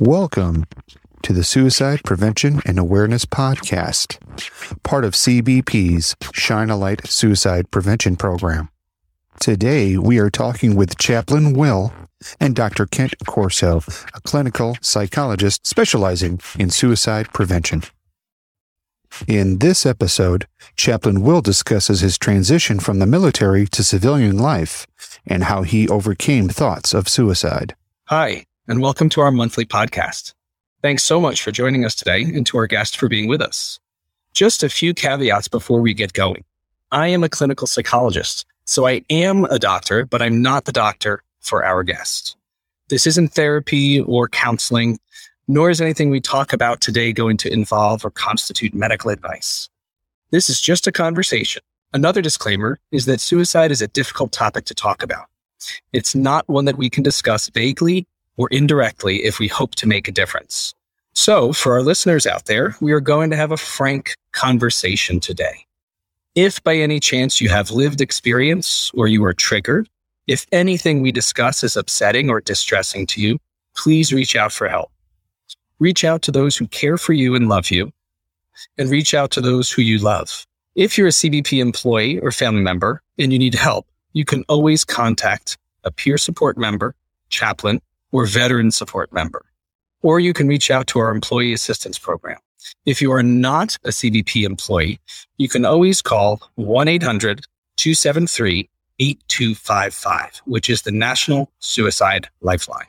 Welcome to the Suicide Prevention and Awareness Podcast, part of CBP's Shine a Light Suicide Prevention Program. Today, we are talking with Chaplain Will and Dr. Kent Corso, a clinical psychologist specializing in suicide prevention. In this episode, Chaplain Will discusses his transition from the military to civilian life and how he overcame thoughts of suicide. Hi, and welcome to our monthly podcast. Thanks so much for joining us today and to our guest for being with us. Just a few caveats before we get going. I am a clinical psychologist, so I am a doctor, but I'm not the doctor for our guest. This isn't therapy or counseling nor is anything we talk about today going to involve or constitute medical advice. This is just a conversation. Another disclaimer is that suicide is a difficult topic to talk about. It's not one that we can discuss vaguely or indirectly if we hope to make a difference. So, for our listeners out there, we are going to have a frank conversation today. If by any chance you have lived experience or you are triggered, if anything we discuss is upsetting or distressing to you, please reach out for help reach out to those who care for you and love you, and reach out to those who you love. If you're a CBP employee or family member and you need help, you can always contact a peer support member, chaplain, or veteran support member. Or you can reach out to our employee assistance program. If you are not a CBP employee, you can always call 1 800 273 8255, which is the National Suicide Lifeline.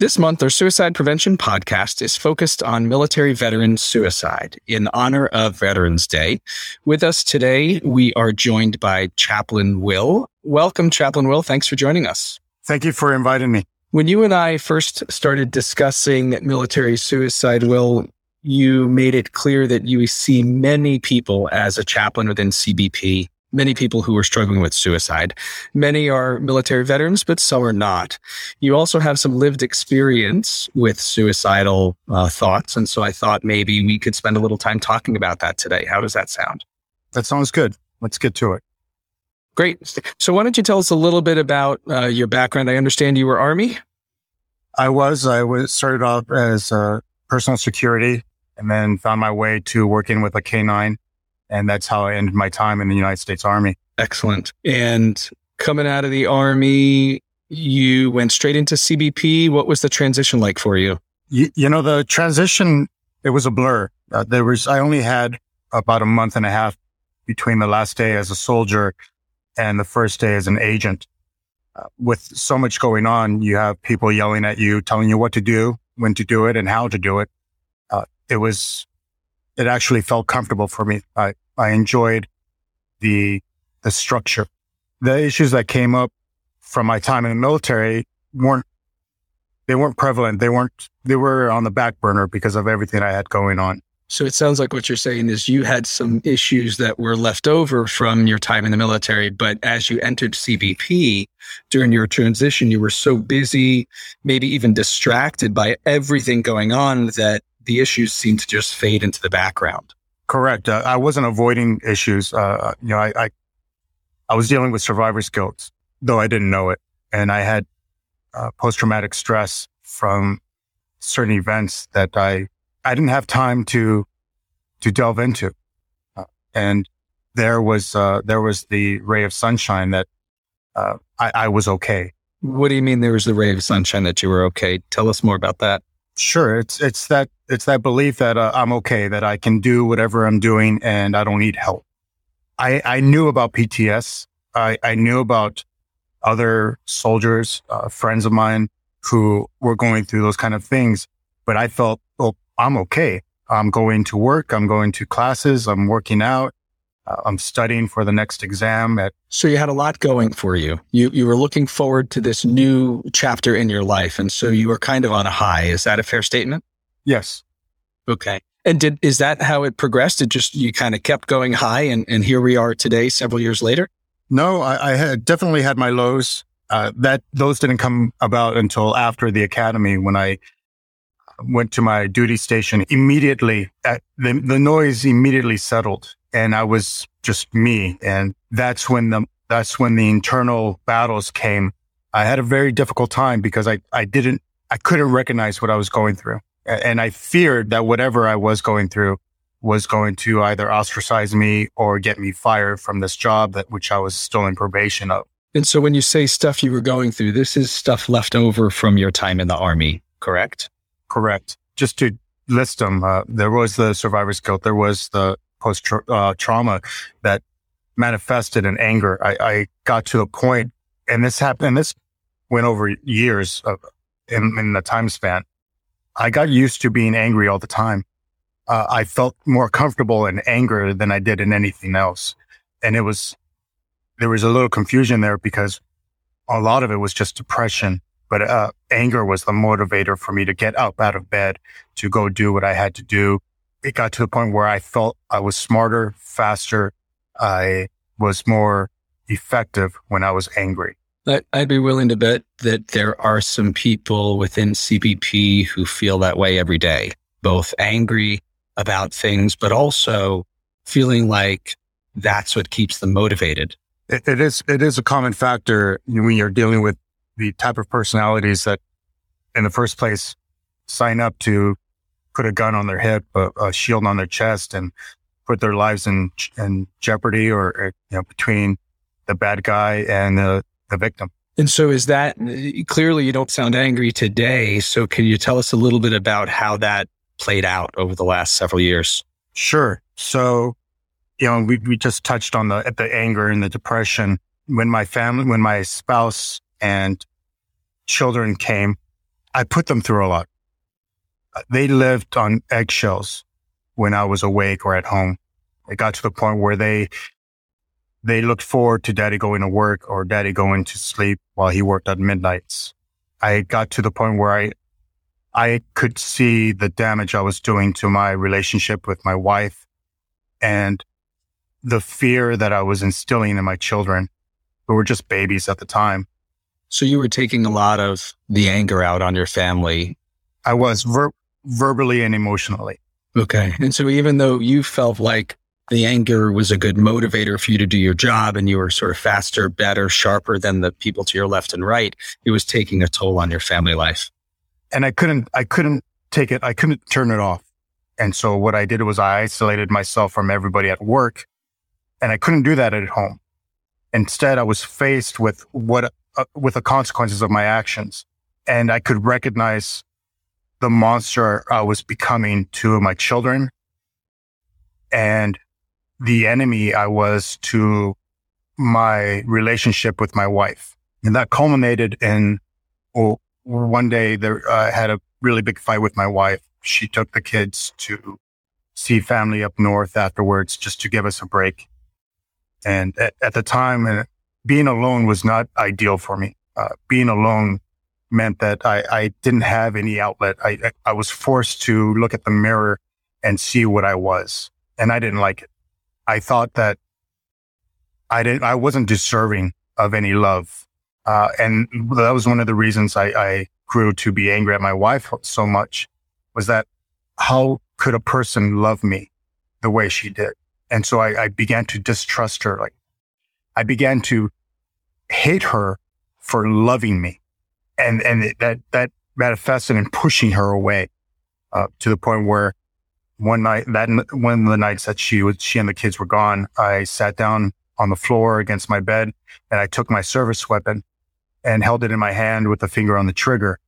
This month, our suicide prevention podcast is focused on military veteran suicide in honor of Veterans Day. With us today, we are joined by Chaplain Will. Welcome, Chaplain Will. Thanks for joining us. Thank you for inviting me. When you and I first started discussing military suicide, Will, you made it clear that you see many people as a chaplain within CBP many people who are struggling with suicide. Many are military veterans, but some are not. You also have some lived experience with suicidal uh, thoughts. And so I thought maybe we could spend a little time talking about that today. How does that sound? That sounds good. Let's get to it. Great. So why don't you tell us a little bit about uh, your background? I understand you were Army. I was. I was started off as uh, personal security and then found my way to working with a K9 and that's how I ended my time in the United States Army. Excellent. And coming out of the Army, you went straight into CBP. What was the transition like for you? You, you know, the transition, it was a blur. Uh, there was, I only had about a month and a half between the last day as a soldier and the first day as an agent. Uh, with so much going on, you have people yelling at you, telling you what to do, when to do it, and how to do it. Uh, it was it actually felt comfortable for me. I, I enjoyed the, the structure. The issues that came up from my time in the military weren't, they weren't prevalent. They weren't, they were on the back burner because of everything I had going on. So it sounds like what you're saying is you had some issues that were left over from your time in the military, but as you entered CBP during your transition, you were so busy, maybe even distracted by everything going on that the issues seemed to just fade into the background. Correct. Uh, I wasn't avoiding issues. Uh, uh, you know, I, I, I, was dealing with survivor's guilt, though I didn't know it. And I had uh, post traumatic stress from certain events that I, I didn't have time to, to delve into. Uh, and there was, uh, there was the ray of sunshine that, I, I was okay. What do you mean there was the ray of sunshine that you were okay? Tell us more about that. Sure. It's, it's that, it's that belief that uh, I'm okay, that I can do whatever I'm doing and I don't need help. I, I knew about PTS. I, I knew about other soldiers, uh, friends of mine who were going through those kind of things, but I felt, well, I'm okay. I'm going to work. I'm going to classes. I'm working out. Uh, I'm studying for the next exam at. So you had a lot going for you. You you were looking forward to this new chapter in your life, and so you were kind of on a high. Is that a fair statement? Yes. Okay. And did is that how it progressed? It just you kind of kept going high, and and here we are today, several years later. No, I, I had definitely had my lows. Uh, that those didn't come about until after the academy when I went to my duty station. Immediately, the the noise immediately settled and I was just me. And that's when the, that's when the internal battles came. I had a very difficult time because I, I didn't, I couldn't recognize what I was going through. And I feared that whatever I was going through was going to either ostracize me or get me fired from this job that which I was still in probation of. And so when you say stuff you were going through, this is stuff left over from your time in the army, correct? Correct. Just to list them, uh, there was the survivor's guilt. There was the post uh, trauma that manifested in anger. I, I, got to a point and this happened, and this went over years of, in, in the time span. I got used to being angry all the time. Uh, I felt more comfortable in anger than I did in anything else. And it was, there was a little confusion there because a lot of it was just depression, but uh, anger was the motivator for me to get up out of bed to go do what I had to do. It got to the point where I felt I was smarter, faster. I was more effective when I was angry. I'd be willing to bet that there are some people within CBP who feel that way every day, both angry about things, but also feeling like that's what keeps them motivated. it, it is, it is a common factor when you're dealing with the type of personalities that in the first place sign up to put a gun on their hip, a, a shield on their chest and put their lives in, in jeopardy or, you know, between the bad guy and the the victim. And so is that clearly you don't sound angry today. So can you tell us a little bit about how that played out over the last several years? Sure. So, you know, we, we just touched on the, the anger and the depression. When my family, when my spouse and children came, I put them through a lot. They lived on eggshells when I was awake or at home. It got to the point where they they looked forward to daddy going to work or daddy going to sleep while he worked at midnights. I got to the point where I, I could see the damage I was doing to my relationship with my wife and the fear that I was instilling in my children who were just babies at the time. So you were taking a lot of the anger out on your family. I was ver- verbally and emotionally. Okay. And so even though you felt like the anger was a good motivator for you to do your job and you were sort of faster, better, sharper than the people to your left and right, it was taking a toll on your family life. And I couldn't, I couldn't take it. I couldn't turn it off. And so what I did was I isolated myself from everybody at work and I couldn't do that at home. Instead, I was faced with what, uh, with the consequences of my actions and I could recognize the monster I was becoming to my children and the enemy I was to my relationship with my wife. And that culminated in well, one day there, I had a really big fight with my wife. She took the kids to see family up north afterwards just to give us a break. And at, at the time, uh, being alone was not ideal for me. Uh, being alone meant that I, I didn't have any outlet. I, I was forced to look at the mirror and see what I was. And I didn't like it. I thought that I didn't, I wasn't deserving of any love. Uh, and that was one of the reasons I, I grew to be angry at my wife so much was that how could a person love me the way she did? And so I, I began to distrust her. Like I began to hate her for loving me. And, and that, that manifested in pushing her away, uh, to the point where one night that one of the nights that she was she and the kids were gone, I sat down on the floor against my bed and I took my service weapon and held it in my hand with the finger on the trigger.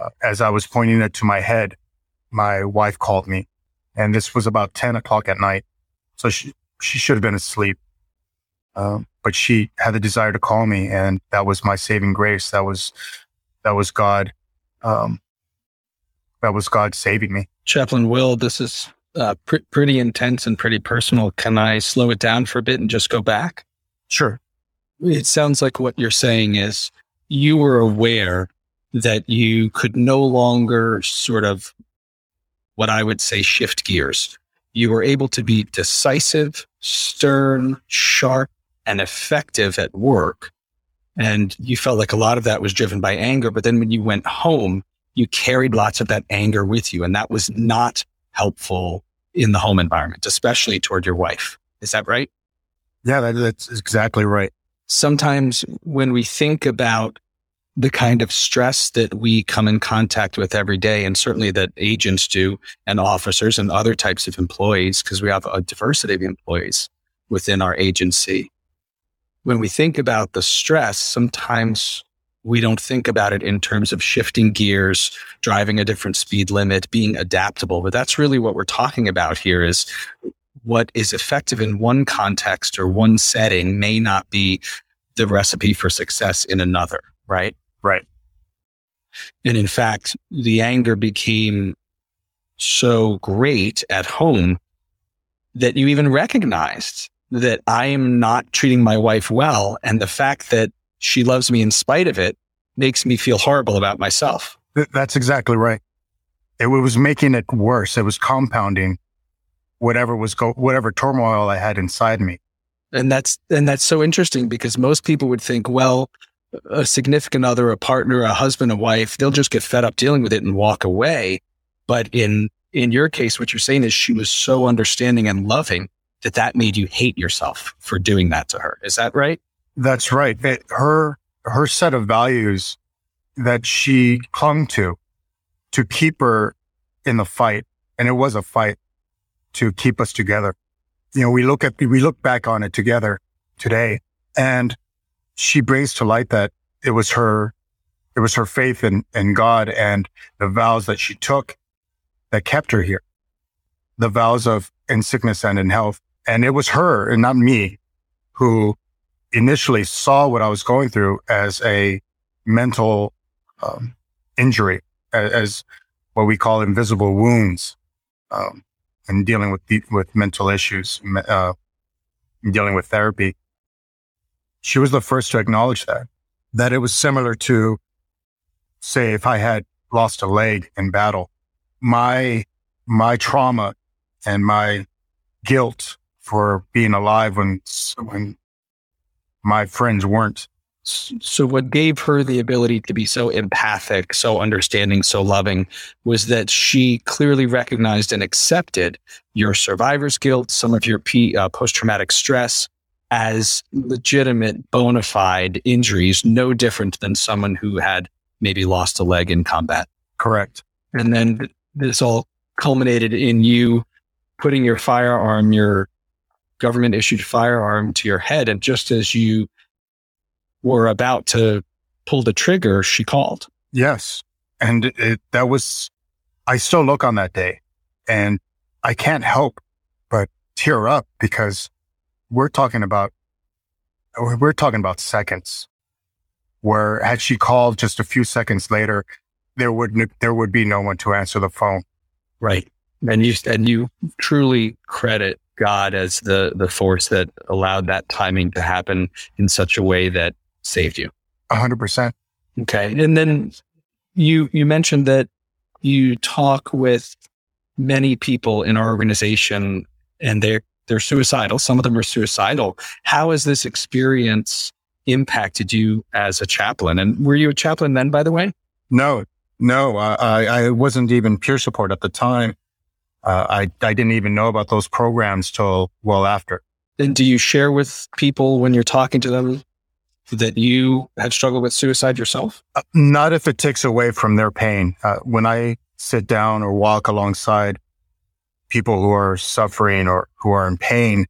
Uh, as I was pointing it to my head, my wife called me and this was about 10 o'clock at night. So she, she should have been asleep. Um, but she had the desire to call me and that was my saving grace. That was, that was God. Um, that was God saving me. Chaplain Will, this is uh, pr- pretty intense and pretty personal. Can I slow it down for a bit and just go back? Sure. It sounds like what you're saying is you were aware that you could no longer sort of what I would say shift gears. You were able to be decisive, stern, sharp, and effective at work. And you felt like a lot of that was driven by anger. But then when you went home, you carried lots of that anger with you. And that was not helpful in the home environment, especially toward your wife. Is that right? Yeah, that, that's exactly right. Sometimes when we think about the kind of stress that we come in contact with every day, and certainly that agents do, and officers and other types of employees, because we have a diversity of employees within our agency. When we think about the stress, sometimes we don't think about it in terms of shifting gears, driving a different speed limit, being adaptable. But that's really what we're talking about here is what is effective in one context or one setting may not be the recipe for success in another, right? Right. And in fact, the anger became so great at home that you even recognized that I am not treating my wife well. And the fact that she loves me in spite of it makes me feel horrible about myself. That's exactly right. It was making it worse. It was compounding whatever was go, whatever turmoil I had inside me. And that's, and that's so interesting because most people would think, well, a significant other, a partner, a husband, a wife, they'll just get fed up dealing with it and walk away. But in, in your case, what you're saying is she was so understanding and loving that that made you hate yourself for doing that to her. Is that right? That's right. It, her, her set of values that she clung to, to keep her in the fight. And it was a fight to keep us together. You know, we look at, we look back on it together today and she brings to light that it was her, it was her faith in, in God and the vows that she took that kept her here. The vows of in sickness and in health. And it was her and not me who initially saw what I was going through as a mental um, injury, as, as, what we call invisible wounds. Um, and dealing with with mental issues, uh, dealing with therapy. She was the first to acknowledge that that it was similar to, say, if I had lost a leg in battle, my my trauma and my guilt for being alive when when my friends weren't so what gave her the ability to be so empathic, so understanding, so loving was that she clearly recognized and accepted your survivor's guilt, some of your P, uh, post-traumatic stress as legitimate bona fide injuries, no different than someone who had maybe lost a leg in combat. Correct. And then this all culminated in you putting your firearm, your government issued firearm to your head. And just as you were about to pull the trigger, she called. Yes. And it, that was, I still look on that day and I can't help but tear up because we're talking about, we're talking about seconds where had she called just a few seconds later, there would, there would be no one to answer the phone. Right. And you, and you truly credit God as the, the force that allowed that timing to happen in such a way that saved you. A hundred percent. Okay. And then you, you mentioned that you talk with many people in our organization and they're, they're suicidal. Some of them are suicidal. How has this experience impacted you as a chaplain? And were you a chaplain then, by the way? No, no, I, I wasn't even peer support at the time. Uh, I, I didn't even know about those programs till well after. And do you share with people when you're talking to them that you have struggled with suicide yourself? Uh, not if it takes away from their pain. Uh, when I sit down or walk alongside people who are suffering or who are in pain,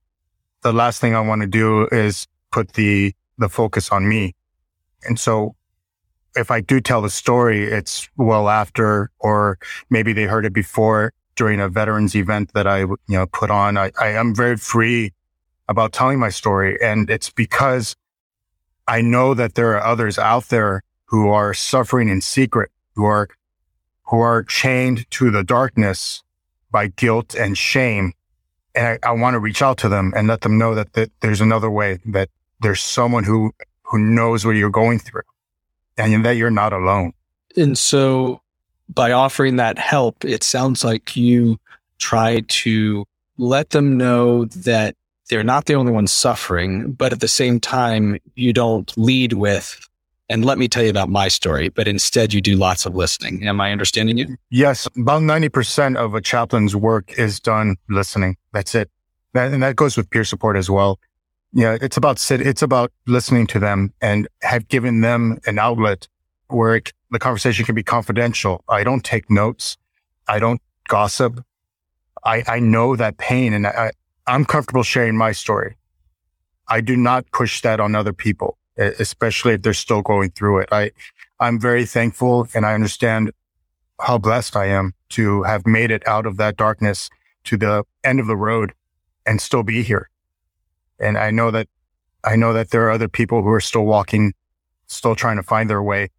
the last thing I want to do is put the, the focus on me. And so if I do tell the story, it's well after, or maybe they heard it before during a veterans event that I, you know, put on. I, I am very free about telling my story. And it's because I know that there are others out there who are suffering in secret, who are, who are chained to the darkness by guilt and shame. And I, I want to reach out to them and let them know that, that there's another way, that there's someone who, who knows what you're going through and that you're not alone. And so by offering that help, it sounds like you try to let them know that they're not the only ones suffering, but at the same time, you don't lead with, and let me tell you about my story, but instead you do lots of listening. Am I understanding you? Yes. About 90% of a chaplain's work is done listening. That's it. And that goes with peer support as well. Yeah. It's about sit, it's about listening to them and have given them an outlet where it, the conversation can be confidential. I don't take notes. I don't gossip. I, I know that pain and I, I'm comfortable sharing my story. I do not push that on other people, especially if they're still going through it. I, I'm very thankful and I understand how blessed I am to have made it out of that darkness to the end of the road and still be here. And I know that, I know that there are other people who are still walking, still trying to find their way.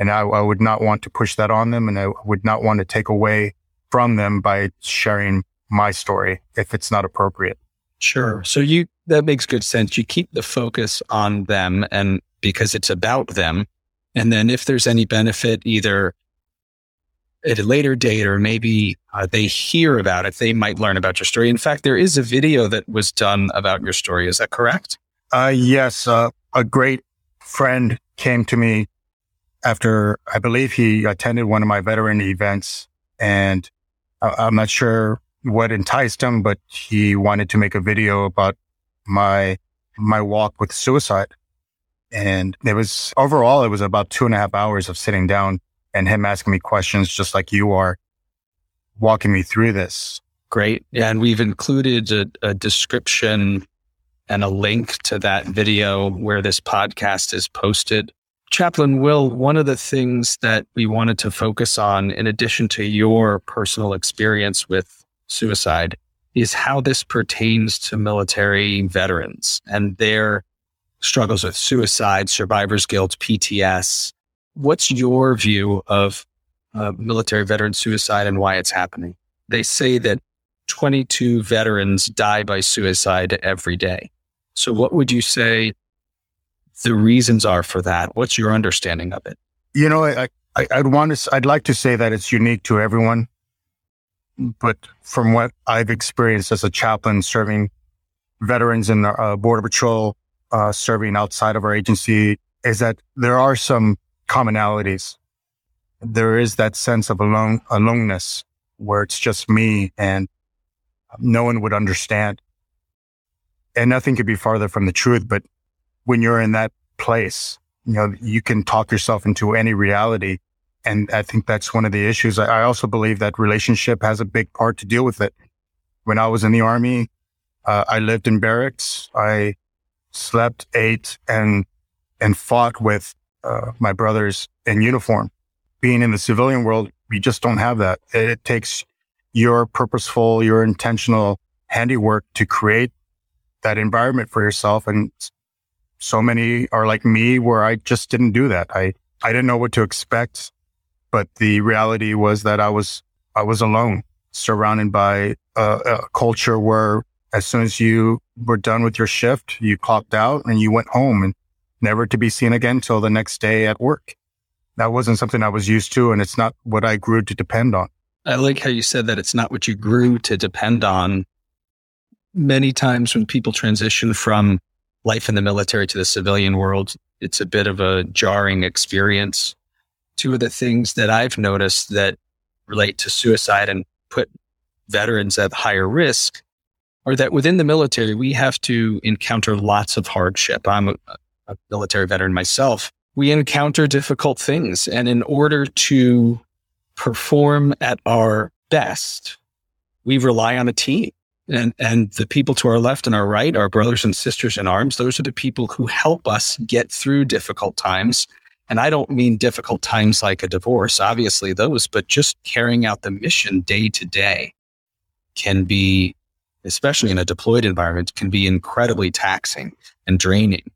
And I, I would not want to push that on them. And I would not want to take away from them by sharing my story if it's not appropriate. Sure. So you, that makes good sense. You keep the focus on them and because it's about them. And then if there's any benefit, either at a later date or maybe uh, they hear about it, they might learn about your story. In fact, there is a video that was done about your story. Is that correct? Uh, yes. Uh, a great friend came to me after I believe he attended one of my veteran events and I'm not sure what enticed him, but he wanted to make a video about my, my walk with suicide. And it was overall, it was about two and a half hours of sitting down and him asking me questions just like you are walking me through this. Great. Yeah. And we've included a, a description and a link to that video where this podcast is posted. Chaplain Will, one of the things that we wanted to focus on, in addition to your personal experience with suicide, is how this pertains to military veterans and their struggles with suicide, survivor's guilt, PTS. What's your view of uh, military veteran suicide and why it's happening? They say that 22 veterans die by suicide every day. So, what would you say the reasons are for that? What's your understanding of it? You know, I, I, I'd want to, I'd like to say that it's unique to everyone, but from what I've experienced as a chaplain serving veterans in the uh, border patrol, uh, serving outside of our agency, is that there are some commonalities. There is that sense of alone, aloneness where it's just me and no one would understand. And nothing could be farther from the truth, but when you're in that place, you know, you can talk yourself into any reality. And I think that's one of the issues. I, also believe that relationship has a big part to deal with it. When I was in the army, uh, I lived in barracks. I slept, ate, and and fought with uh, my brothers in uniform. Being in the civilian world, you just don't have that. It, it takes your purposeful, your intentional handiwork to create that environment for yourself. And so many are like me where I just didn't do that. I, I didn't know what to expect, but the reality was that I was, I was alone surrounded by a, a culture where as soon as you were done with your shift, you clocked out and you went home and never to be seen again till the next day at work. That wasn't something I was used to. And it's not what I grew to depend on. I like how you said that it's not what you grew to depend on. Many times when people transition from life in the military to the civilian world, it's a bit of a jarring experience. Two of the things that I've noticed that relate to suicide and put veterans at higher risk are that within the military, we have to encounter lots of hardship. I'm a, a military veteran myself. We encounter difficult things. And in order to perform at our best, we rely on a team. And, and the people to our left and our right, our brothers and sisters in arms, those are the people who help us get through difficult times. And I don't mean difficult times like a divorce, obviously those, but just carrying out the mission day to day can be, especially in a deployed environment, can be incredibly taxing and draining.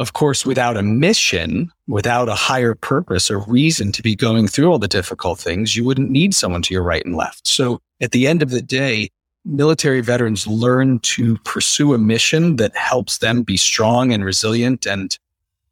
Of course, without a mission, without a higher purpose or reason to be going through all the difficult things, you wouldn't need someone to your right and left. So at the end of the day, military veterans learn to pursue a mission that helps them be strong and resilient and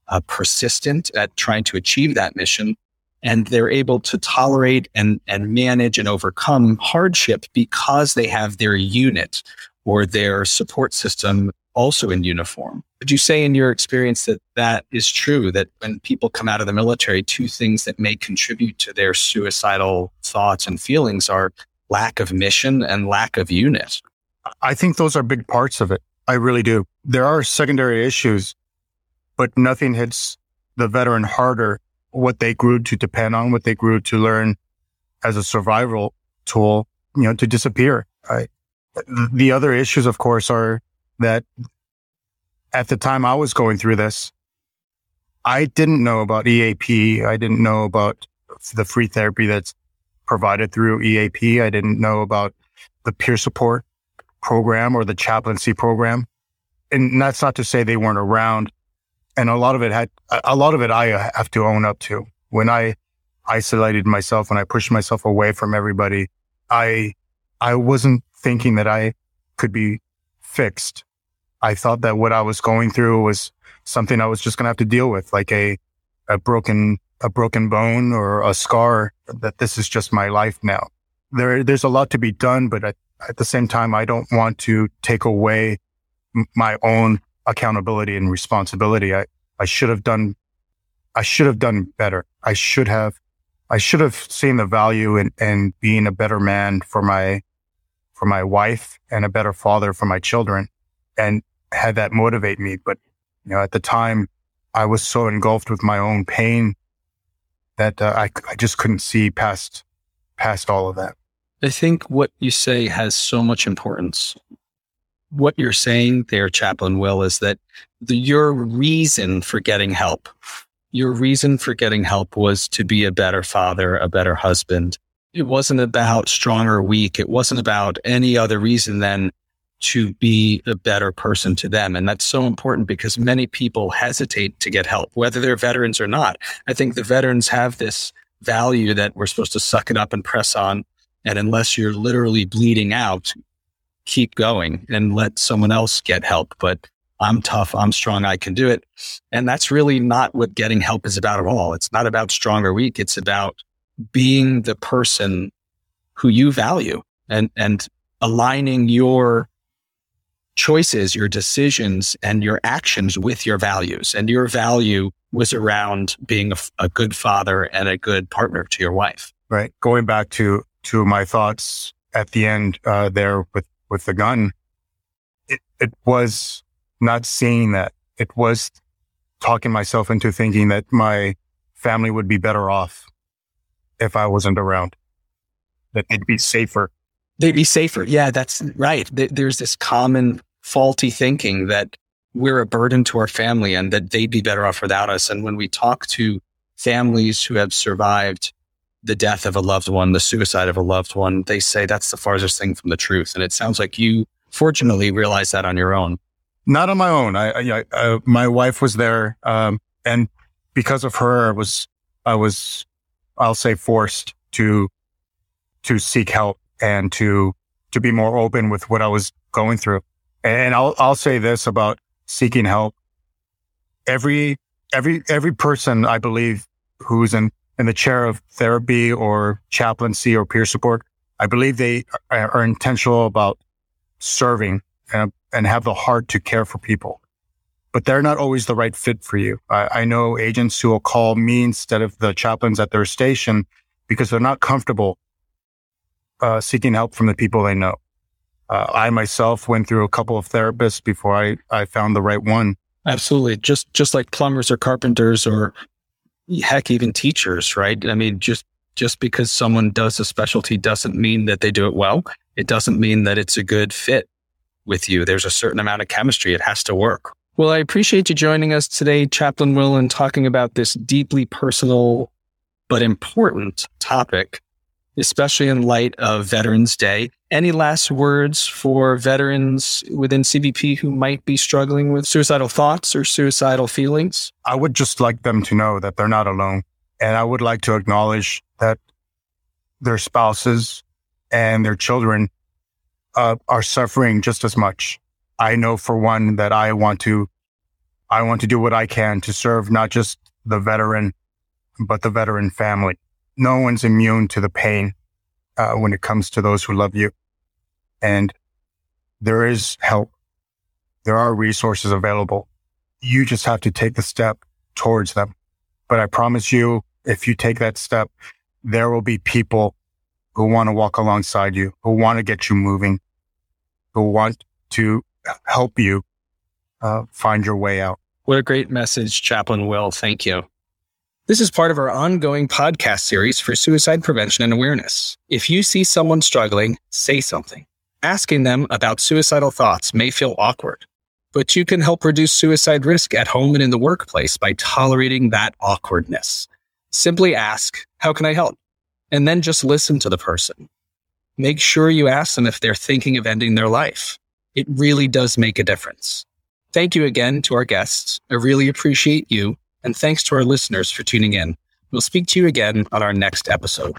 uh, persistent at trying to achieve that mission. And they're able to tolerate and, and manage and overcome hardship because they have their unit or their support system also in uniform. Would you say in your experience that that is true, that when people come out of the military, two things that may contribute to their suicidal thoughts and feelings are lack of mission and lack of unit. I think those are big parts of it. I really do. There are secondary issues, but nothing hits the veteran harder what they grew to depend on, what they grew to learn as a survival tool, you know, to disappear. I, the other issues, of course, are that at the time I was going through this, I didn't know about EAP. I didn't know about the free therapy that's provided through EAP. I didn't know about the peer support program or the chaplaincy program. And that's not to say they weren't around. And a lot of it had, a lot of it I have to own up to. When I isolated myself, when I pushed myself away from everybody, I, I wasn't thinking that I could be fixed. I thought that what I was going through was something I was just going to have to deal with, like a, a broken, a broken bone or a scar that this is just my life now. There, there's a lot to be done, but at, at the same time, I don't want to take away my own accountability and responsibility. I, I should have done, I should have done better. I should have, I should have seen the value in, in being a better man for my, for my wife and a better father for my children and had that motivate me. But, you know, at the time I was so engulfed with my own pain that uh, I, I just couldn't see past, past all of that. I think what you say has so much importance what you're saying there, Chaplain Will, is that the, your reason for getting help, your reason for getting help was to be a better father, a better husband. It wasn't about strong or weak. It wasn't about any other reason than to be a better person to them. And that's so important because many people hesitate to get help, whether they're veterans or not. I think the veterans have this value that we're supposed to suck it up and press on. And unless you're literally bleeding out, keep going and let someone else get help. But I'm tough. I'm strong. I can do it. And that's really not what getting help is about at all. It's not about strong or weak. It's about being the person who you value and, and aligning your choices, your decisions and your actions with your values. And your value was around being a, a good father and a good partner to your wife. Right. Going back to, to my thoughts at the end uh, there with with the gun, it, it was not seeing that. It was talking myself into thinking that my family would be better off if I wasn't around, that they'd be safer. They'd be safer. Yeah, that's right. There's this common faulty thinking that we're a burden to our family and that they'd be better off without us. And when we talk to families who have survived the death of a loved one, the suicide of a loved one, they say that's the farthest thing from the truth. And it sounds like you fortunately realized that on your own. Not on my own. I, I, I uh, my wife was there. Um, and because of her, I was, I was, I'll say forced to, to seek help and to, to be more open with what I was going through. And I'll, I'll say this about seeking help. Every, every, every person I believe who's in in the chair of therapy or chaplaincy or peer support, I believe they are intentional about serving and, and have the heart to care for people. But they're not always the right fit for you. I, I know agents who will call me instead of the chaplains at their station because they're not comfortable uh, seeking help from the people they know. Uh, I myself went through a couple of therapists before I, I found the right one. Absolutely. Just, just like plumbers or carpenters or heck, even teachers, right? I mean, just, just because someone does a specialty doesn't mean that they do it well. It doesn't mean that it's a good fit with you. There's a certain amount of chemistry. It has to work. Well, I appreciate you joining us today, Chaplain Will, and talking about this deeply personal but important topic especially in light of Veterans Day. Any last words for veterans within CBP who might be struggling with suicidal thoughts or suicidal feelings? I would just like them to know that they're not alone. And I would like to acknowledge that their spouses and their children uh, are suffering just as much. I know for one that I want to, I want to do what I can to serve not just the veteran, but the veteran family no one's immune to the pain uh, when it comes to those who love you. And there is help. There are resources available. You just have to take the step towards them. But I promise you, if you take that step, there will be people who want to walk alongside you, who want to get you moving, who want to help you uh, find your way out. What a great message, Chaplain Will. Thank you. This is part of our ongoing podcast series for suicide prevention and awareness. If you see someone struggling, say something. Asking them about suicidal thoughts may feel awkward, but you can help reduce suicide risk at home and in the workplace by tolerating that awkwardness. Simply ask, How can I help? And then just listen to the person. Make sure you ask them if they're thinking of ending their life. It really does make a difference. Thank you again to our guests. I really appreciate you and thanks to our listeners for tuning in. We'll speak to you again on our next episode.